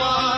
वारंवार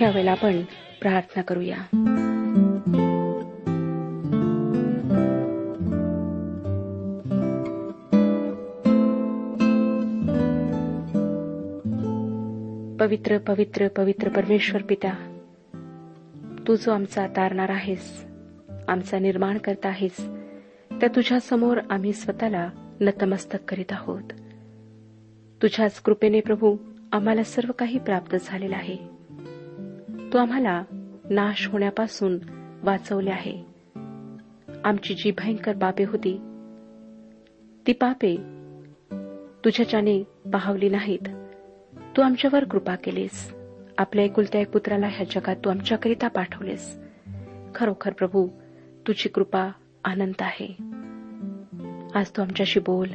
यावेळेला आपण प्रार्थना करूया. पवित्र पवित्र पवित्र परमेश्वर पिता तू जो आमचा तारणार आहेस आमचा निर्माण करत आहेस त्या तुझ्या समोर आम्ही स्वतःला नतमस्तक करीत आहोत. तुझ्याच कृपेने प्रभू आम्हाला सर्व काही प्राप्त झालेलं आहे. तू आम्हाला नाश होण्यापासून वाचवले आहे. आमची जी भयंकर पापे होती ती पापे तुझ्याच्याने पाहवली नाहीत. तू आमच्यावर कृपा केलीस. आपल्या एकुलत्या एक पुत्राला ह्या जगात तू आमच्याकरिता पाठवलेस. खरोखर प्रभू तुझी कृपा आनंद आहे. आज तू आमच्याशी बोल.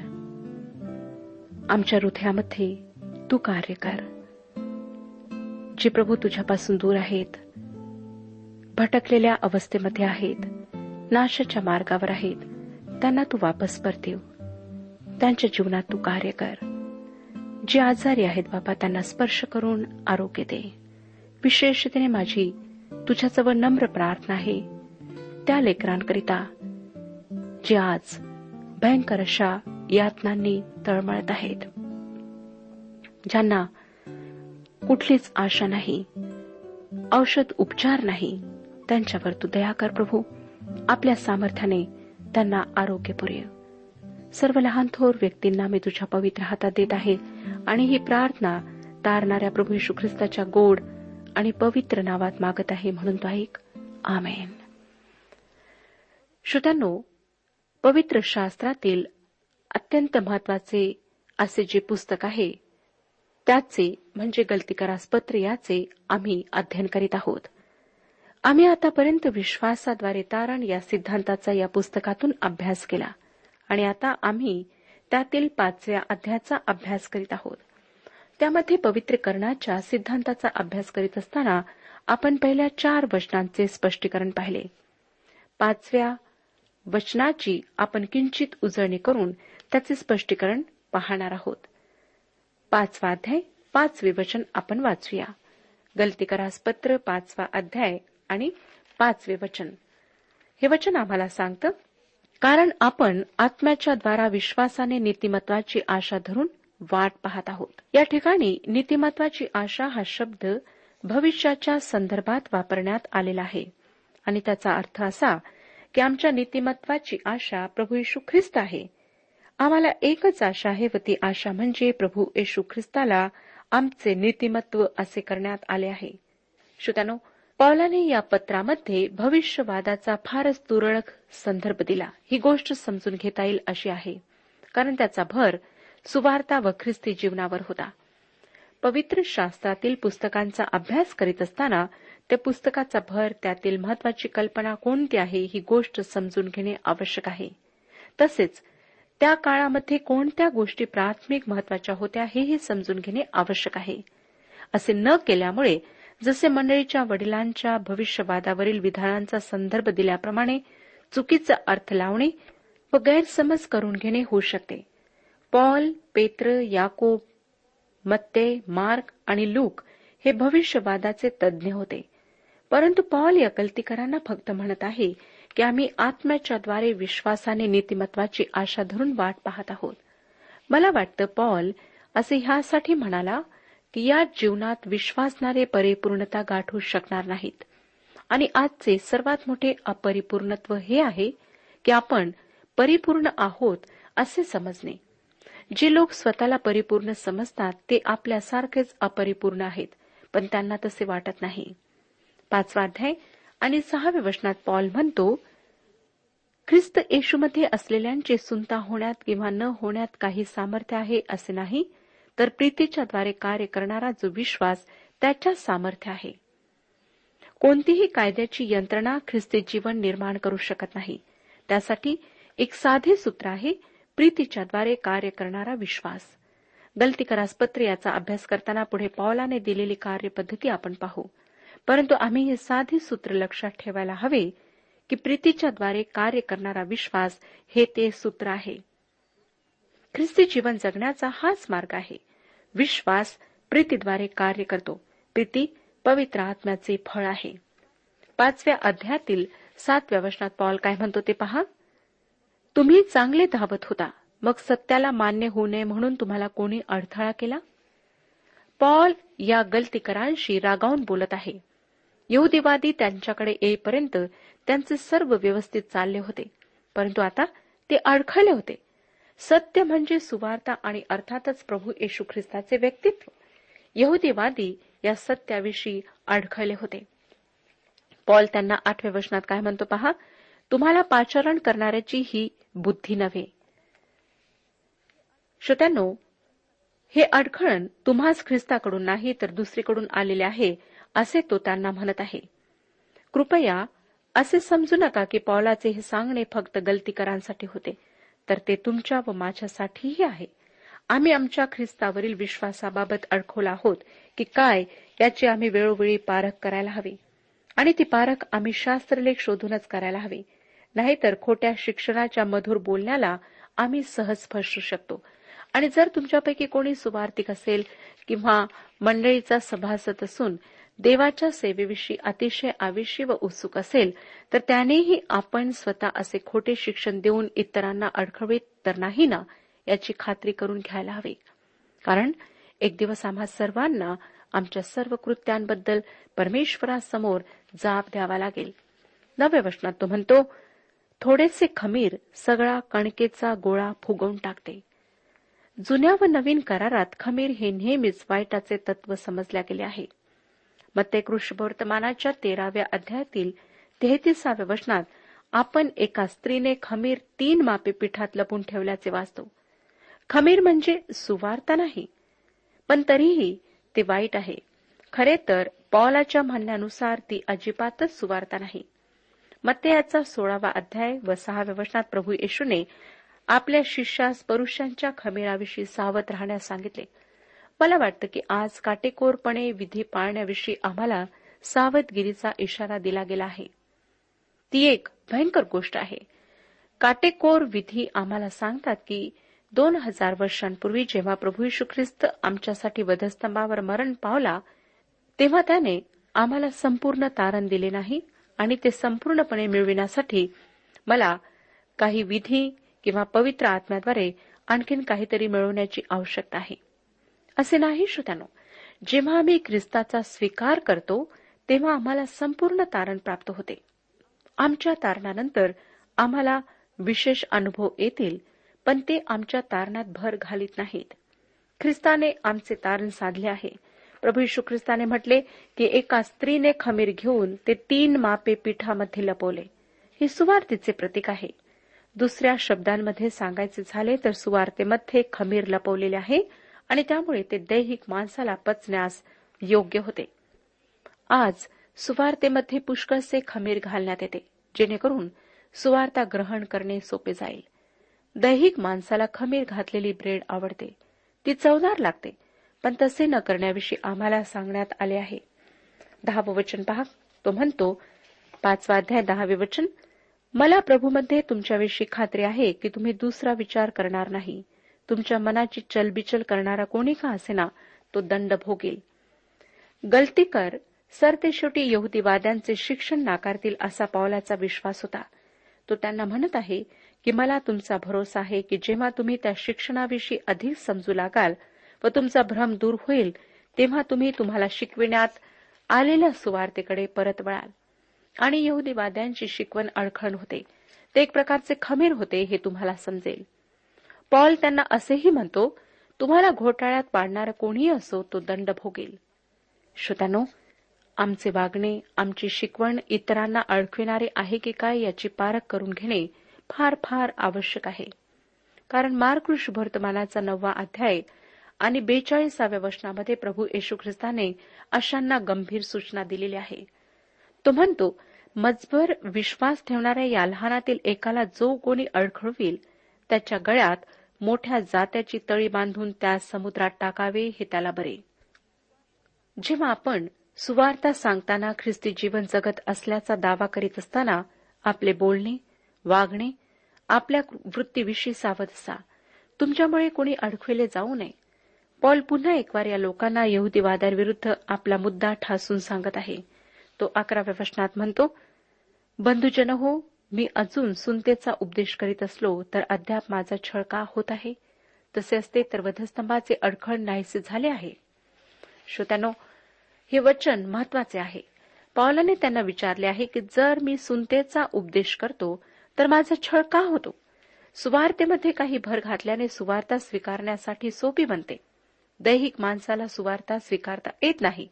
आमच्या हृदयामध्ये तू कार्य कर. जे प्रभू तुझ्यापासून दूर आहेत भटकलेल्या अवस्थेमध्ये आहेत नाशाच्या मार्गावर आहेत त्यांना तू वापस परतीव. त्यांच्या जीवनात तू कार्य कर. जे आजारी आहेत बाबा त्यांना स्पर्श करून आरोग्य दे. विशेषतेने माझी तुझ्याजवळ नम्र प्रार्थना आहे. त्या लेकरांकरिता जे आज भयंकर अशा यातनांनी तळमळत आहेत ज्यांना कुठलीच आशा नाही. औषध उपचार नाही. त्यांच्यावर तू दया कर प्रभू. आपल्या सामर्थ्याने त्यांना आरोग्य पुरे. सर्व लहान थोर व्यक्तींना मी तुझ्या पवित्र हातात देत आहे आणि ही प्रार्थना तारणाऱ्या प्रभू यशू ख्रिस्ताच्या गोड आणि पवित्र नावात मागत आहे म्हणून तो ऐक. आमेन. श्रोत्यांनो पवित्र शास्त्रातील अत्यंत महत्त्वाचे असे जे पुस्तक आहे त्याचे म्हणजे गलतीकरास पत्र याचे आम्ही अध्ययन करीत आहोत. आम्ही आतापर्यंत विश्वासाद्वारे तारण या सिद्धांताचा या पुस्तकातून अभ्यास केला. आणि आता आम्ही त्यातील पाचव्या अध्यायाचा अभ्यास करीत आहोत. त्यामध्ये पवित्रीकरणाच्या सिद्धांताचा अभ्यास करीत असताना आपण पहिल्या चार वचनांचे स्पष्टीकरण पाहिले. पाचव्या वचनाची आपण किंचित उजळणी करून त्याचे स्पष्टीकरण पाहणार आहोत. पाचवा अध्याय पाचवे वचन आपण वाचूया. गलतीकरास पत्र पाचवा अध्याय आणि पाचवे वचन हे वचन आम्हाला सांगतं कारण आपण आत्म्याच्या द्वारा विश्वासाने नीतिमत्वाची आशा धरून वाट पाहत आहोत. या ठिकाणी नीतिमत्वाची आशा हा शब्द भविष्याच्या संदर्भात वापरण्यात आलेला आहे. आणि त्याचा अर्थ असा की आमच्या नीतिमत्वाची आशा प्रभू ख्रिस्त आहे. आम्हाला एकच आशा आहे व ती आशा म्हणजे प्रभू येशू ख्रिस्ताला आमचे नीतिमत्व असे करण्यात आले आहे. श्रोत्यानो पौलाने या पत्रामध्ये भविष्यवादाचा फारच तुरळक संदर्भ दिला. ही गोष्ट समजून घेता येईल अशी आहे. कारण त्याचा भर सुवार्ता व ख्रिस्ती जीवनावर होता. पवित्र शास्त्रातील पुस्तकांचा अभ्यास करीत असताना त्या पुस्तकाचा भर त्यातील महत्वाची कल्पना कोणती आहे ही गोष्ट समजून घेणे आवश्यक आहे. तसेच त्या काळामध्ये कोणत्या गोष्टी प्राथमिक महत्त्वाच्या होत्या हेही समजून घेणे आवश्यक आहे. असे न केल्यामुळे जसे मंडळीच्या वडिलांच्या भविष्यवादावरील विधानांचा संदर्भ दिल्याप्रमाणे चुकीचा अर्थ लावणे व गैरसमज करून घेणे होऊ शकते. पॉल पेत्र याकोब मत्ते मार्क आणि लूक हे भविष्यवादाचे तज्ज्ञ होते. परंतु पॉल या कल्तीकरांना फक्त म्हणत आहे की आम्ही आत्म्याच्याद्वारे विश्वासाने नीतिमत्वाची आशा धरून वाट पाहत आहोत. मला वाटतं पॉल असे ह्यासाठी म्हणाला की या जीवनात विश्वासणारे परिपूर्णता गाठू शकणार नाहीत. आणि आजचे सर्वात मोठे अपरिपूर्णत्व हे आहे की आपण परिपूर्ण आहोत असे समजणे. जे लोक स्वतःला परिपूर्ण समजतात ते आपल्यासारखेच अपरिपूर्ण आहेत पण त्यांना तसे वाटत नाही. पाचवा अध्याय आणि सहाव्या वचनात पॉल म्हणतो ख्रिस्त येशूमध्ये असलेल्यांचे सुनता होण्यात किंवा न होण्यात काही सामर्थ्य आहे असे नाही तर प्रीतीच्याद्वारे कार्य करणारा जो विश्वास त्याच्या सामर्थ्य आहे. कोणतीही कायद्याची यंत्रणा ख्रिस्ती जीवन निर्माण करू शकत नाही. त्यासाठी एक साधे सूत्र आहे प्रीतीच्याद्वारे कार्य करणारा विश्वास. गलतीकरासपत्र याचा अभ्यास करताना पुढे पावलाने दिलेली कार्यपद्धती आपण पाहू. परंतु आम्ही हे साधे सूत्र लक्षात ठेवायला हवे की प्रीतीच्याद्वारे कार्य करणारा विश्वास हे ते सूत्र आहे. ख्रिस्ती जीवन जगण्याचा हाच मार्ग आहे. विश्वास प्रीतीद्वारे कार्य करतो. प्रीती पवित्र आत्म्याचे फळ आहे. पाचव्या अध्यातील सातव्या वचनात पॉल काय म्हणतो ते पहा. तुम्ही चांगले धावत होता. मग सत्याला मान्य होऊ नये म्हणून तुम्हाला कोणी अडथळा केला? पॉल या गलतीकरांशी रागावून बोलत आहे. यहुदीवादी त्यांच्याकडे येईपर्यंत त्यांचे सर्व व्यवस्थित चालले होते. परंतु आता ते अडखळले होते. सत्य म्हणजे सुवार्ता आणि अर्थातच प्रभू येशू ख्रिस्ताचे व्यक्तित्व. यहुदीवादी या सत्याविषयी अडखळले होते. पॉल त्यांना आठव्या वचनात काय म्हणतो पहा? तुम्हाला पाचारण करणाऱ्याची ही बुद्धी नव्हे. श्रोत्यांनो हे अडखळण तुम्हाच ख्रिस्ताकडून नाही तर दुसरीकडून आलेले आहे. असे तो त्यांना म्हणत आहे. कृपया असे समजू नका की पॉलाचे हे सांगणे फक्त गलतीकरांसाठी होते तर ते तुमच्या व माझ्यासाठीही आहे. आम्ही आमच्या ख्रिस्तावरील विश्वासाबाबत अडखोला आहोत की काय याची आम्ही वेळोवेळी पारख करायला हवी. आणि ती पारख आम्ही शास्त्रलेख शोधूनच करायला हवी. नाहीतर खोट्या शिक्षणाच्या मधुर बोलण्याला आम्ही सहज फसू शकतो. आणि जर तुमच्यापैकी कोणी सुवार्थिक असेल किंवा मंडळीचा सभासद असून देवाच्या सेवेविषयी अतिशय आविष्य व उत्सुक असेल तर त्यानेही आपण स्वतः असे खोटे शिक्षण देऊन इतरांना अडखळीत तर नाही ना याची खात्री करून घ्यायला हवी. कारण एक दिवस आम्हा सर्वांना आमच्या सर्व कृत्यांबद्दल परमेश्वरासमोर जाब द्यावा लागेल. नव्या वचनात तो म्हणतो थोडेसे खमीर सगळा कणकेचा गोळा फुगवून टाकते. जुन्या व नवीन करारात खमीर हे नेहमीच वाईटाचे तत्व समजल्या गेले आहे. मत्ते कृष्ण वर्तमानाच्या तेराव्या अध्यायातील तेहतीसाव्या वचनात आपण एका स्त्रीने खमीर तीन मापे पिठात लपून ठेवल्याचे वाचतो. खमीर म्हणजे सुवार्ता नाही पण तरीही ते वाईट आहे. खरे तर पॉलाच्या म्हणण्यानुसार ती अजिबातच सुवार्ता नाही. मत्तेयाचा सोळावा अध्याय व सहाव्या वचनात प्रभू येशूने आपल्या शिष्यास पुरुषांच्या खमीराविषयी सावध राहण्यास सांगितले. मला वाटतं की आज काटेकोरपणे विधी पाळण्याविषयी आम्हाला सावधगिरीचा इशारा दिला गेला आहे. ती एक भयंकर गोष्ट आहे. काटेकोर विधी आम्हाला सांगतात की दोन हजार वर्षांपूर्वी जेव्हा प्रभू यशू ख्रिस्त आमच्यासाठी वधस्तंभावर मरण पावला तेव्हा त्याने आम्हाला संपूर्ण तारण दिले नाही आणि ते संपूर्णपणे मिळविण्यासाठी मला काही विधी किंवा पवित्र आत्म्याद्वारे आणखीन काहीतरी मिळवण्याची आवश्यकता आहे. असे नाही श्रोत्यानो. जेव्हा आम्ही ख्रिस्ताचा स्वीकार करतो तेव्हा आम्हाला संपूर्ण तारण प्राप्त होते. आमच्या तारणानंतर आम्हाला विशेष अनुभव येतील पण ते आमच्या तारणात भर घालीत नाहीत. ख्रिस्ताने आमचे तारण साधले आहे. प्रभू यशू ख्रिस्ताने म्हटले की एका स्त्रीने खमीर घेऊन ते तीन मापे पीठामध्ये लपवले. हे सुवार्तेचे प्रतीक आहे. दुसऱ्या शब्दांमध्ये सांगायचे झाले तर सुवार्तेमध्ये खमीर लपवलेले आहे. आणि त्यामुळे ते दैहिक माणसाला पचण्यास योग्य होते. आज सुवार्तेमध्ये पुष्कळसे खमीर घालण्यात येते जेणेकरून सुवार्ता ग्रहण करणे सोपे जाईल. दैहिक माणसाला खमीर घातलेली ब्रेड आवडते. ती चवदार लागते पण तसे न करण्याविषयी आम्हाला सांगण्यात आले आहे. दहावं वचन पहा. तो म्हणतो पाचवा अध्याय दहावे वचन मला प्रभूमध्ये तुमच्याविषयी खात्री आहे की तुम्ही दुसरा विचार करणार नाही. तुमच्या मनाची चलबिचल करणारा कोणी का असेना तो दंड भोगेल. गलतीकर सर ते शेवटी यहुदीवाद्यांचे शिक्षण नाकारतील असा पावलाचा विश्वास होता. तो त्यांना म्हणत आहे की मला तुमचा भरोसा आहे की जेव्हा तुम्ही त्या शिक्षणाविषयी अधिक समजू लागाल व तुमचा भ्रम दूर होईल तेव्हा तुम्ही तुम्हाला शिकविण्यात आलेल्या सुवार्तेकडे परत वळाल. आणि यहुदीवाद्यांची शिकवण अडखण होते. ते एक प्रकारचे खमीर होते हे तुम्हाला समजेल. पॉल त्यांना असेही म्हणतो तुम्हाला घोटाळ्यात पाडणारा कोणीही असो तो दंड भोगेल. श्रोत्यानो आमचे वागणे आमची शिकवण इतरांना अडकविणारे आहे की काय याची पारख करून घेणे फार फार आवश्यक आहे. कारण मार्कृष वर्तमानाचा नववा अध्याय आणि बेचाळीसाव्या वचनामध्ये प्रभू येशू ख्रिस्ताने अशांना गंभीर सूचना दिलेली आहे. तो म्हणतो मजबर विश्वास ठेवणाऱ्या या लहानातील एकाला जो कोणी अडखळवील त्याच्या गळ्यात मोठ्या जात्याची तळी बांधून त्या समुद्रात टाकावे हे त्याला बरे. जेव्हा आपण सुवार्ता सांगताना ख्रिस्ती जीवन जगत असल्याचा दावा करीत असताना आपले बोलणे वागणे आपल्या वृत्तीविषयी सावध असा. तुमच्यामुळे कोणी अडखविले जाऊ नये. पॉल पुन्हा एकवार या लोकांना यहुदीवादाविरुद्ध आपला मुद्दा ठासून सांगत आहे. तो अकराव्या प्रश्नात म्हणतो बंधुजन हो मी अजून सुनतेचा उपदेश करीत असलो तर अद्याप माझा छळ का होत आहे. तसे असते तर वधस्तंभाचे अडखळ नाहीसे झाले आहे. श्रोत्यानो हे वचन महत्त्वाचे आहे. पावलाने त्यांना विचारले आहे की जर मी सुनतेचा उपदेश करतो तर माझा छळ का होतो. सुवार्तेमध्ये काही भर घातल्याने सुवार्ता स्वीकारण्यासाठी सोपी बनते. दैहिक माणसाला सुवार्ता स्वीकारता येत नाही.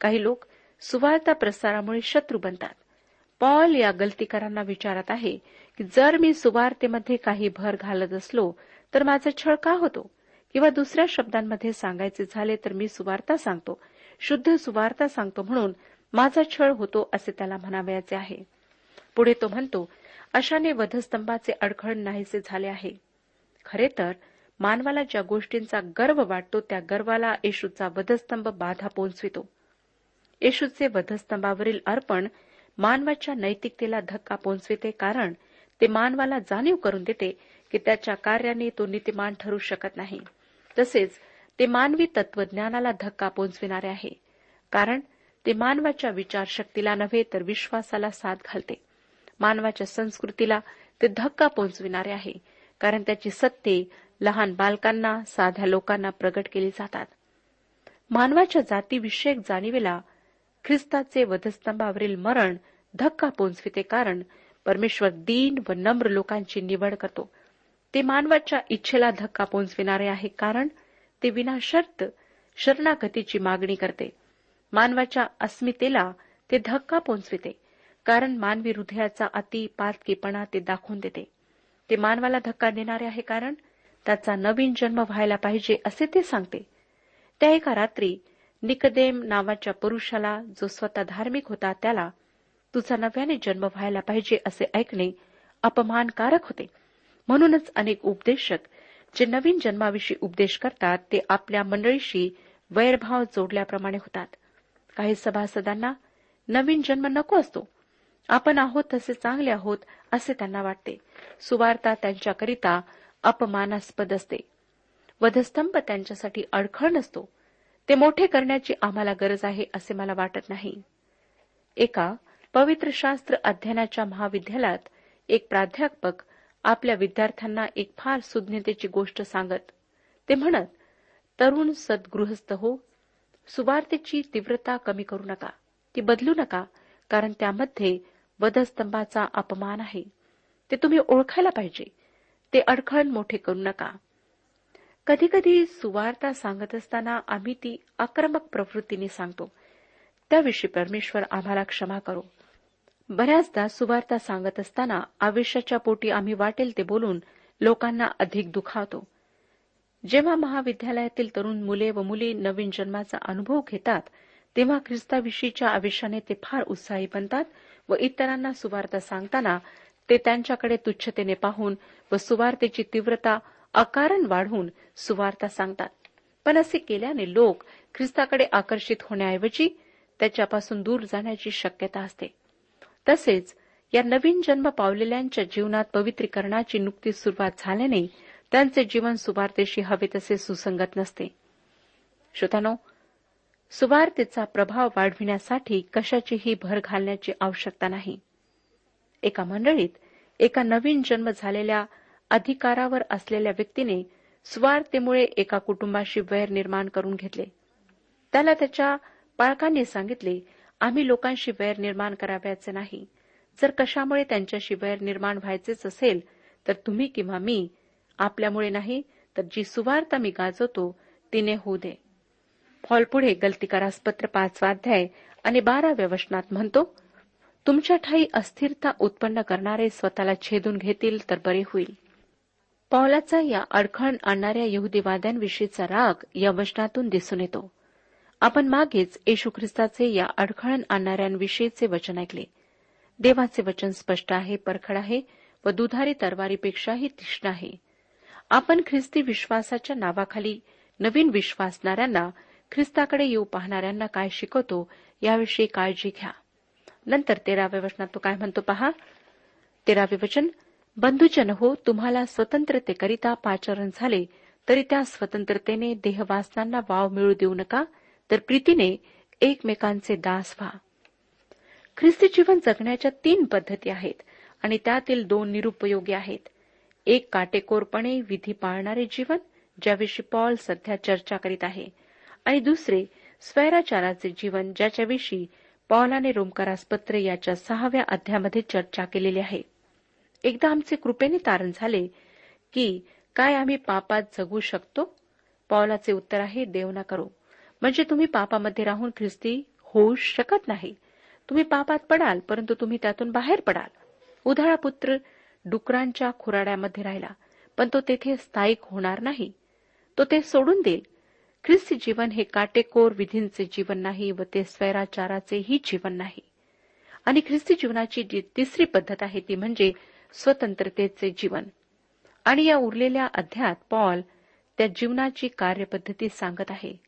काही लोक सुवार्ता प्रसारामुळे शत्रू बनतात. पॉल या गलतीकारांना विचारत आहे की जर मी सुवार्तेमध्ये काही भर घालत असलो तर माझा छळ का होतो? किंवा दुसऱ्या शब्दांमध्ये सांगायचे झाले तर मी सुवार्ता सांगतो शुद्ध सुवार्ता सांगतो म्हणून माझा छळ होतो असे त्याला म्हणावयाचे आहे. पुढे तो म्हणतो अशाने वधस्तंभाचे अडखळ नाहीसे झाले आहे. खरे तर मानवाला ज्या गोष्टींचा गर्व वाटतो त्या गर्वाला येशूचा वधस्तंभ बाधा पोहोचवितो. येशूचे वधस्तंभावरील अर्पण मानवाच्या नैतिकतेला धक्का पोहोचविते कारण ते मानवाला जाणीव करून देते की त्याच्या कार्याने तो नीतिमान ठरू शकत नाही. तसेच ते मानवी तत्वज्ञानाला धक्का पोहोचविणारे आहे. कारण ते मानवाच्या विचारशक्तीला नव्हे तर विश्वासाला साथ घालते. मानवाच्या संस्कृतीला ते धक्का पोहोचविणारे आहे. कारण त्याची सत्ये लहान बालकांना साध्या लोकांना प्रगट केली जातात. मानवाच्या जातीविषयक जाणीवेला ख्रिस्ताचे वधस्तंभावरील मरण धक्का पोचविते कारण परमेश्वर दीन व नम्र लोकांची निवड करतो. ते मानवाच्या इच्छेला धक्का पोचविणारे आहे कारण ते विनाशर्त शरणागतीची मागणी करते. मानवाच्या अस्मितेला ते धक्का पोचविते कारण मानवी हृदयाचा अति पातकीपणा ते दाखवून देते. ते मानवाला धक्का देणारे आहे कारण त्याचा नवीन जन्म व्हायला पाहिजे असे ते सांगते. त्या एका रात्री निकदेम नावाच्या पुरुषाला जो स्वतः धार्मिक होता त्याला तुझा नव्याने जन्म व्हायला पाहिजे असे ऐकणे अपमानकारक होते. म्हणूनच अनेक उपदेशक जे नवीन जन्माविषयी उपदेश करतात ते आपल्या मंडळीशी वैरभाव जोडल्याप्रमाणे होतात. काही सभासदांना नवीन जन्म नको असतो. आपण आहोत तसे चांगले आहोत असे त्यांना वाटते. सुवार्ता त्यांच्याकरिता अपमानास्पद असते. वधस्तंभ त्यांच्यासाठी अडखळ नसतो. ते मोठे करण्याची आम्हाला गरज आहे असे मला वाटत नाही. एका पवित्र शास्त्र अध्ययनाच्या महाविद्यालयात एक प्राध्यापक आपल्या विद्यार्थ्यांना एक फार सुज्ञतेची गोष्ट सांगत ते म्हणत तरुण सद्गृहस्थ हो सुवार्तेची तीव्रता कमी करू नका. ती बदलू नका कारण त्यामध्ये वधस्तंभाचा अपमान आहे. ते तुम्ही ओळखायला पाहिजे. ते अडखळ मोठे करू नका. कधीकधी सुवार्ता सांगत असताना आम्ही ती आक्रमक प्रवृत्तीने सांगतो. त्याविषयी परमेश्वर आम्हाला क्षमा करो. बऱ्याचदा सुवार्ता सांगत असताना आयुष्याच्या पोटी आम्ही वाटेल ते बोलून लोकांना अधिक दुखावतो. जेव्हा महाविद्यालयातील तरुण मुले व मुली नवीन जन्माचा अनुभव घेतात तेव्हा ख्रिस्ताविषयीच्या आयुष्याने ते फार उत्साही बनतात व इतरांना सुवार्ता सांगताना ते त्यांच्याकडे तुच्छतेने पाहून व सुवार्तेची तीव्रता अकारण वाढवून सुवार्ता सांगतात. पण असे केल्याने लोक ख्रिस्ताकडे आकर्षित होण्याऐवजी त्याच्यापासून दूर जाण्याची शक्यता असते. तसेच या नवीन जन्म पावलेल्यांच्या जीवनात पवित्रीकरणाची नुकतीच सुरुवात झाल्याने त्यांचे जीवन सुवार्तेशी हवे तसे सुसंगत नसते. श्रोतानो सुवार्तेचा प्रभाव वाढविण्यासाठी कशाचीही भर घालण्याची आवश्यकता नाही. एका मंडळीत एका नवीन जन्म झालेल्या अधिकारावर असलेल्या व्यक्तीने स्वार्थतेमुळे एका कुटुंबाशी वैर निर्माण करून घेतले. त्याला त्याच्या पाळकांनी सांगितले आम्ही लोकांशी वैर निर्माण कराव्याचे नाही. जर कशामुळे त्यांच्याशी वैर निर्माण व्हायचेच असेल तर तुम्ही किंवा मी. आपल्यामुळे नाही तर जी सुवार्ता मी गाजवतो तिने होऊ दे. फॉल पुढे गलतीकारासपत्र पाचवाध्याय आणि बाराव्या वचनात म्हणतो तुमच्या ठाई अस्थिरता उत्पन्न करणारे स्वतःला छेदून घेतील तर बरे होईल. पौलाचा या अडखण आणणाऱ्या यहुदीवाद्यांविषयीचा राग या वचनातून दिसून येतो. आपण मागेच येशू ख्रिस्ताचे या अडखळण आणणाऱ्यांविषयीचे वचन ऐकले. देवाचे वचन स्पष्ट आहे परखड आहे व दुधारी तरवारीपेक्षाही तीक्ष्ण आहे. आपण ख्रिस्ती विश्वासाच्या नावाखाली नवीन विश्वासणाऱ्यांना ख्रिस्ताकडे येऊ पाहणाऱ्यांना काय शिकवतो याविषयी काळजी घ्या. नंतर तेराव्या वचनात तो काय म्हणतो पहा? तेरावे वचन बंधुजन हो तुम्हाला स्वतंत्रतेकरिता पाचारण झाले तरी त्या स्वतंत्रतेने देहवासनांना वाव मिळू देऊ नका तर प्रीतीने एकमेकांचे दास व्हा. ख्रिस्ती जीवन जगण्याच्या तीन पद्धती आहेत आणि त्यातील दोन निरुपयोगी आहेत. एक काटेकोरपणे विधी पाळणारे जीवन ज्याविषयी पॉल सध्या चर्चा करीत आहे आणि दुसरे स्वैराचाराचे जीवन ज्याच्याविषयी पॉलाने रोमकारास पत्र याच्या सहाव्या अध्यामध्ये चर्चा केलेली आहे. एकदा आमचे कृपेने तारण झाले की काय आम्ही पापात जगू शकतो? पॉलाचे उत्तर आहे देव ना करो म्हणजे तुम्ही पापामध्ये राहून ख्रिस्ती होऊ शकत नाही. तुम्ही पापात पडाल परंतु तुम्ही त्यातून बाहेर पडाल. उधाळा पुत्र डुकरांच्या खुराड्यामध्ये राहिला पण तो तेथे स्थायिक होणार नाही. तो ते सोडून देईल. ख्रिस्ती जीवन हे काटेकोर विधींचे जीवन नाही व ते स्वैराचाराचेही जीवन नाही. आणि ख्रिस्ती जीवनाची जी तिसरी पद्धत आहे ती म्हणजे स्वतंत्रतेचे जीवन. आणि या उरलेल्या अध्यात पॉल त्या जीवनाची कार्यपद्धती सांगत आहे.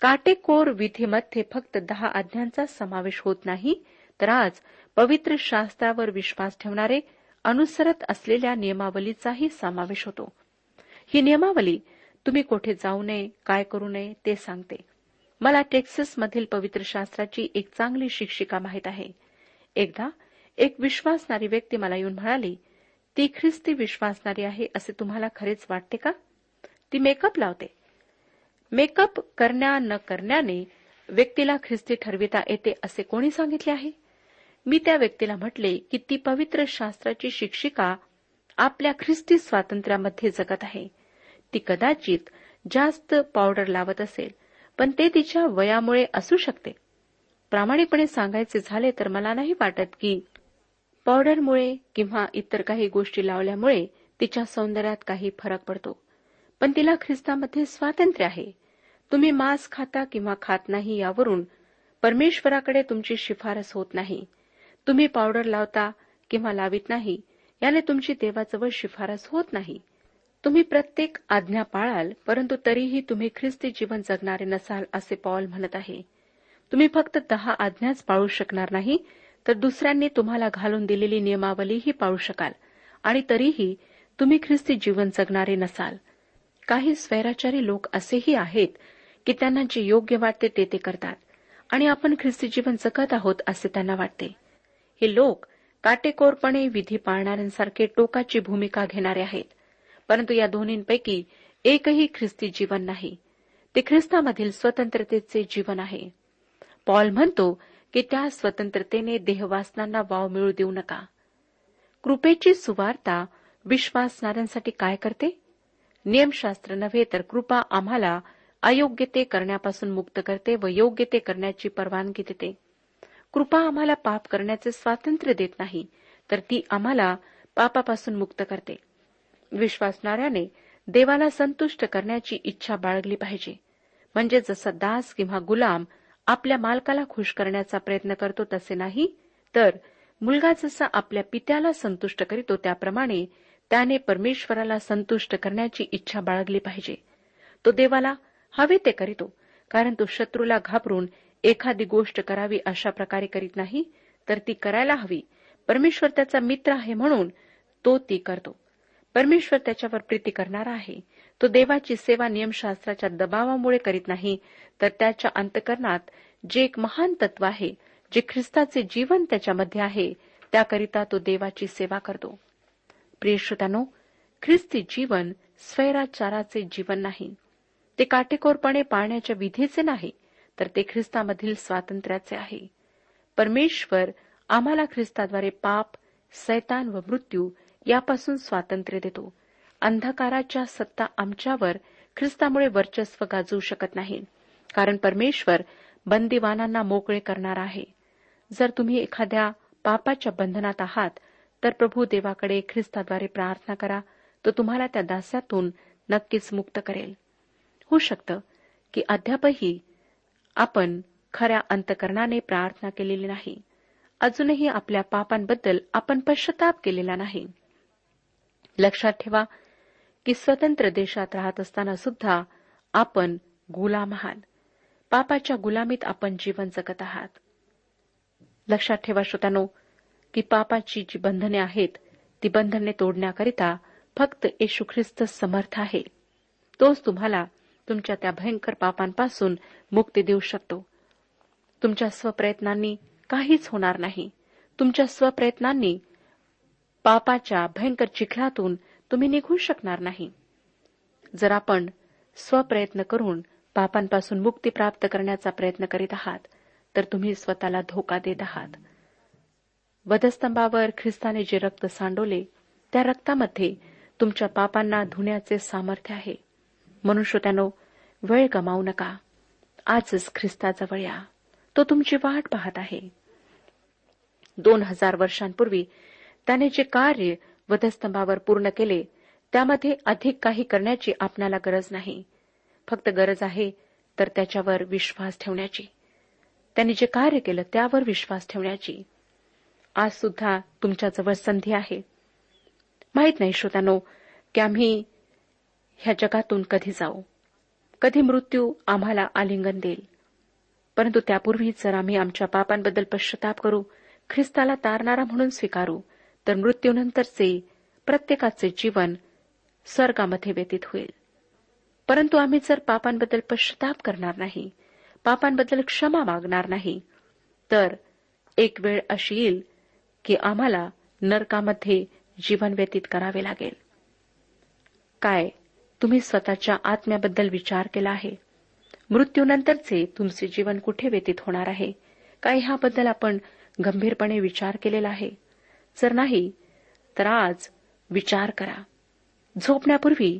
काटेकोर विधीमध्ये फक्त दहा आज्ञांचा समावेश होत नाही तर आज पवित्र शास्त्रावर विश्वास ठेवणारे अनुसरत असलेल्या नियमावलीचाही समावेश होतो. ही नियमावली तुम्ही कोठे जाऊ नये काय करू नये ते सांगते. मला टेक्सासमधील पवित्र शास्त्राची एक चांगली शिक्षिका माहीत आहे. एकदा एक विश्वासणारी व्यक्ती मला येऊन म्हणाली ती ख्रिस्ती विश्वासणारी आहे असे तुम्हाला खरेच वाटते का? ती मेकअप लावते. मेकअप करण्या न करण्याने व्यक्तीला ख्रिस्ती ठरविता येते असे कोणी सांगितले आहे? मी त्या व्यक्तीला म्हटले की ती पवित्र शास्त्राची शिक्षिका आपल्या ख्रिस्ती स्वातंत्र्यामध्ये जगत आहे. ती कदाचित जास्त पावडर लावत असेल पण ते तिच्या वयामुळे असू शकते. प्रामाणिकपणे सांगायचे झाले तर मला नाही वाटत की पावडरमुळे किंवा इतर काही गोष्टी लावल्यामुळे तिच्या सौंदर्यात काही फरक पडतो. पण तिला ख्रिस्तामध्ये स्वातंत्र्य आहे. तुम्ही मांस खाता किंवा खात नाही यावरून परमेश्वराकडे तुमची शिफारस होत नाही. तुम्ही पावडर लावता किंवा लावित नाही याने तुमची देवाजवळ शिफारस होत नाही. तुम्ही प्रत्येक आज्ञा पाळाल परंतु तरीही तुम्ही ख्रिस्ती जीवन जगणारे नसाल असे पॉल म्हणत आहे. तुम्ही फक्त दहा आज्ञाच पाळू शकणार नाही तर दुसऱ्यांनी तुम्हाला घालून दिलेली नियमावलीही पाळू शकाल. आणि तरीही तुम्ही ख्रिस्ती जीवन जगणारे नसाल. काही स्वैराचारी लोक असेही आहेत की त्यांना जे योग्य वाटते ते ते करतात. आणि आपण ख्रिस्ती जीवन जगत आहोत असे त्यांना वाटते. हे लोक काटेकोरपणे विधी पाळणाऱ्यांसारखे टोकाची भूमिका घेणारे आहेत. परंतु या दोन्हींपैकी एकही ख्रिस्ती जीवन नाही. ते ख्रिस्तामधील स्वतंत्रतेचे जीवन आहे. पॉल म्हणतो की त्या स्वतंत्रतेने देहवासनांना वाव मिळू देऊ नका. कृपेची सुवार्ता विश्वासणाऱ्यांसाठी काय करते? नियमशास्त्र नव्हे तर कृपा आम्हाला अयोग्य ते करण्यापासून मुक्त करते व योग्य ते करण्याची परवानगी देते. कृपा आम्हाला पाप करण्याचे स्वातंत्र्य देत नाही तर ती आम्हाला पापापासून मुक्त करते. विश्वासणाऱ्याने देवाला संतुष्ट करण्याची इच्छा बाळगली पाहिजे. म्हणजे जसा दास किंवा गुलाम आपल्या मालकाला खुश करण्याचा प्रयत्न करतो तसे नाही तर मुलगा जसा आपल्या पित्याला संतुष्ट करीतो त्याप्रमाणे त्याने परमेश्वराला संतुष्ट करण्याची इच्छा बाळगली पाहिजे. तो देवाला हवे ते करीतो कारण तो शत्रूला घाबरून एखादी गोष्ट करावी अशा प्रकारे करीत नाही तर ती करायला हवी. परमेश्वर त्याचा मित्र आहे म्हणून तो ती करतो. परमेश्वर त्याच्यावर प्रीती करणारा आहे. तो देवाची सेवा नियमशास्त्राच्या दबावामुळे करीत नाही तर त्याच्या अंतकरणात जे एक महान तत्व आहे जे ख्रिस्ताचे जीवन त्याच्यामध्ये आहे त्याकरिता तो देवाची सेवा करतो. प्रिय श्रोत्यानो ख्रिस्ती जीवन स्वैराचाराचे जीवन नाही. ते काटेकोरपणे पाळण्याच्या विधीचे नाही तर ते ख्रिस्तामधील स्वातंत्र्याचे आहे. परमेश्वर आम्हाला ख्रिस्ताद्वारे पाप सैतान व मृत्यू यापासून स्वातंत्र्य देतो. अंधकाराच्या सत्ता आमच्यावर ख्रिस्तामुळे वर्चस्व गाजवू शकत नाही. कारण परमेश्वर बंदिवानांना मोकळे करणार आहे. जर तुम्ही एखाद्या पापाच्या बंधनात आहात तर प्रभू देवाकडे ख्रिस्ताद्वारे प्रार्थना करा. तो तुम्हाला त्या दास्यातून नक्कीच मुक्त करेल. होऊ शकतं की अद्यापही आपण खऱ्या अंतकरणाने प्रार्थना केलेली नाही. अजूनही आपल्या पापांबद्दल आपण पश्चाताप केलेला नाही. लक्षात ठेवा की स्वतंत्र देशात राहत असताना सुद्धा आपण गुलाम आहात. पापाच्या गुलामीत आपण जीवन जगत आहात. लक्षात ठेवा श्रोतानो की पापाची जी बंधने आहेत ती बंधने तोडण्याकरिता फक्त येशू ख्रिस्त समर्थ आहे. तोच तुम्हाला तुमच्या त्या भयंकर पापांपासून मुक्ती देऊ शकतो. तुमच्या स्वप्रयत्नांनी काहीच होणार नाही. तुमच्या स्वप्रयत्नांनी पापाच्या भयंकर चिखलातून तुम्ही निघू शकणार नाही. जर आपण स्वप्रयत्न करून पापांपासून मुक्ती प्राप्त करण्याचा प्रयत्न करीत आहात तर तुम्ही स्वतःला धोका देत आहात. वधस्तंभावर ख्रिस्ताने जे रक्त सांडवले त्या रक्तामध्ये तुमच्या पापांना धुण्याचे सामर्थ्य आहे. म्हणून श्रोत्यानो वेळ गमावू नका. आजच ख्रिस्ताजवळ या. तो तुमची वाट पाहत आहे. दोन हजार वर्षांपूर्वी त्याने जे कार्य वधस्तंभावर पूर्ण केले त्यामध्ये अधिक काही करण्याची आपणाला गरज नाही. फक्त गरज आहे तर त्याच्यावर विश्वास ठेवण्याची. त्यांनी जे कार्य केलं त्यावर विश्वास ठेवण्याची. आज सुद्धा तुमच्याजवळ संधी आहे. माहीत नाही श्रोत्यानो की आम्ही ह्या जगातून कधी जाऊ? कधी मृत्यू आम्हाला आलिंगन देईल? परंतु त्यापूर्वी जर आम्ही आमच्या पापांबद्दल पश्चाताप करू ख्रिस्ताला तारणारा म्हणून स्वीकारू तर मृत्यूनंतरचे प्रत्येकाचे जीवन स्वर्गामध्ये व्यतीत होईल. परंतु आम्ही जर पापांबद्दल पश्चाताप करणार नाही पापांबद्दल क्षमा मागणार नाही तर एक वेळ अशी येईल की आम्हाला नरकामध्ये जीवन व्यतीत करावे लागेल. काय तुम्ही स्वतःच्या आत्म्याबद्दल विचार केला आहे? मृत्यूनंतरचे तुमचे जीवन कुठे व्यतीत होणार आहे? काय ह्याबद्दल आपण गंभीरपणे विचार केलेला आहे? जर नाही तर आज विचार करा. झोपण्यापूर्वी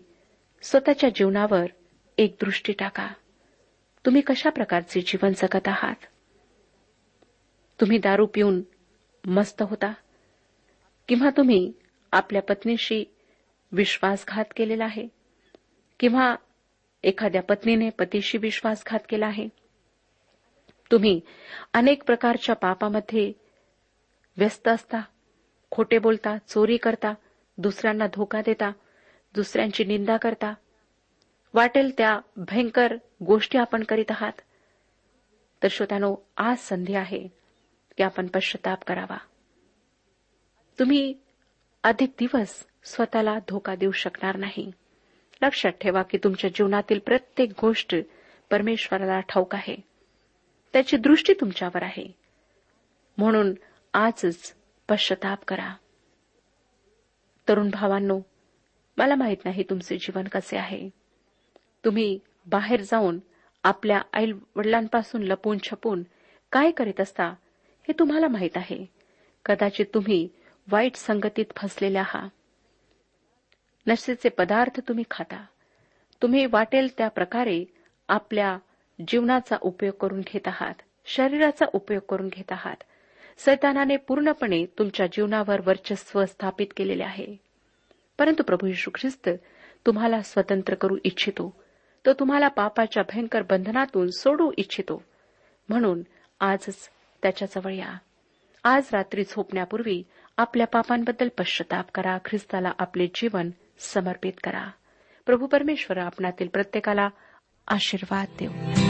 स्वतःच्या जीवनावर एक दृष्टी टाका. तुम्ही कशा प्रकारचे जीवन जगत आहात? तुम्ही दारू पिऊन मस्त होता? किंवा तुम्ही आपल्या पत्नीशी विश्वासघात केलेला आहे? किंवा एखाद्या पत्नीने पतीशी विश्वासघात केला आहे? तुम्ही अनेक प्रकारच्या पापामध्ये व्यस्त असता. खोटे बोलता चोरी करता दुसऱ्यांना धोका देता दुसऱ्यांची निंदा करता. वाटेल त्या भयंकर गोष्टी आपण करीत आहात. तर श्रोत्यानो आज संधी आहे की आपण पश्चाताप करावा. तुम्ही अधिक दिवस स्वतःला धोका देऊ शकणार नाही. लक्षात ठेवा की तुमच्या जीवनातील प्रत्येक गोष्ट परमेश्वराला ठाऊक आहे. त्याची दृष्टी तुमच्यावर आहे. म्हणून आजच पश्चाताप करा. तरुण भावांनो मला माहीत नाही तुमचे जीवन कसे आहे. तुम्ही बाहेर जाऊन आपल्या आई वडिलांपासून लपून छपून काय करीत असता हे तुम्हाला माहीत आहे. कदाचित तुम्ही वाईट संगतीत फसलेले आहात. नशेचे पदार्थ तुम्ही खाता. तुम्ही वाटेल त्या प्रकारे आपल्या जीवनाचा उपयोग करून घेत आहात शरीराचा उपयोग करून घेत आहात. सैतानाने पूर्णपणे तुमच्या जीवनावर वर्चस्व स्थापित केलेले आहे. परंतु प्रभू यशू ख्रिस्त तुम्हाला स्वतंत्र करू इच्छितो. तो तुम्हाला पापाच्या भयंकर बंधनातून सोडू इच्छितो. म्हणून आजच त्याच्याजवळ या. आज रात्री झोपण्यापूर्वी आपल्या पापांबद्दल पश्चाताप करा ख्रिस्ताला आपले जीवन समर्पित करा. प्रभू परमेश्वर आपणातील प्रत्येकाला आशीर्वाद देऊ.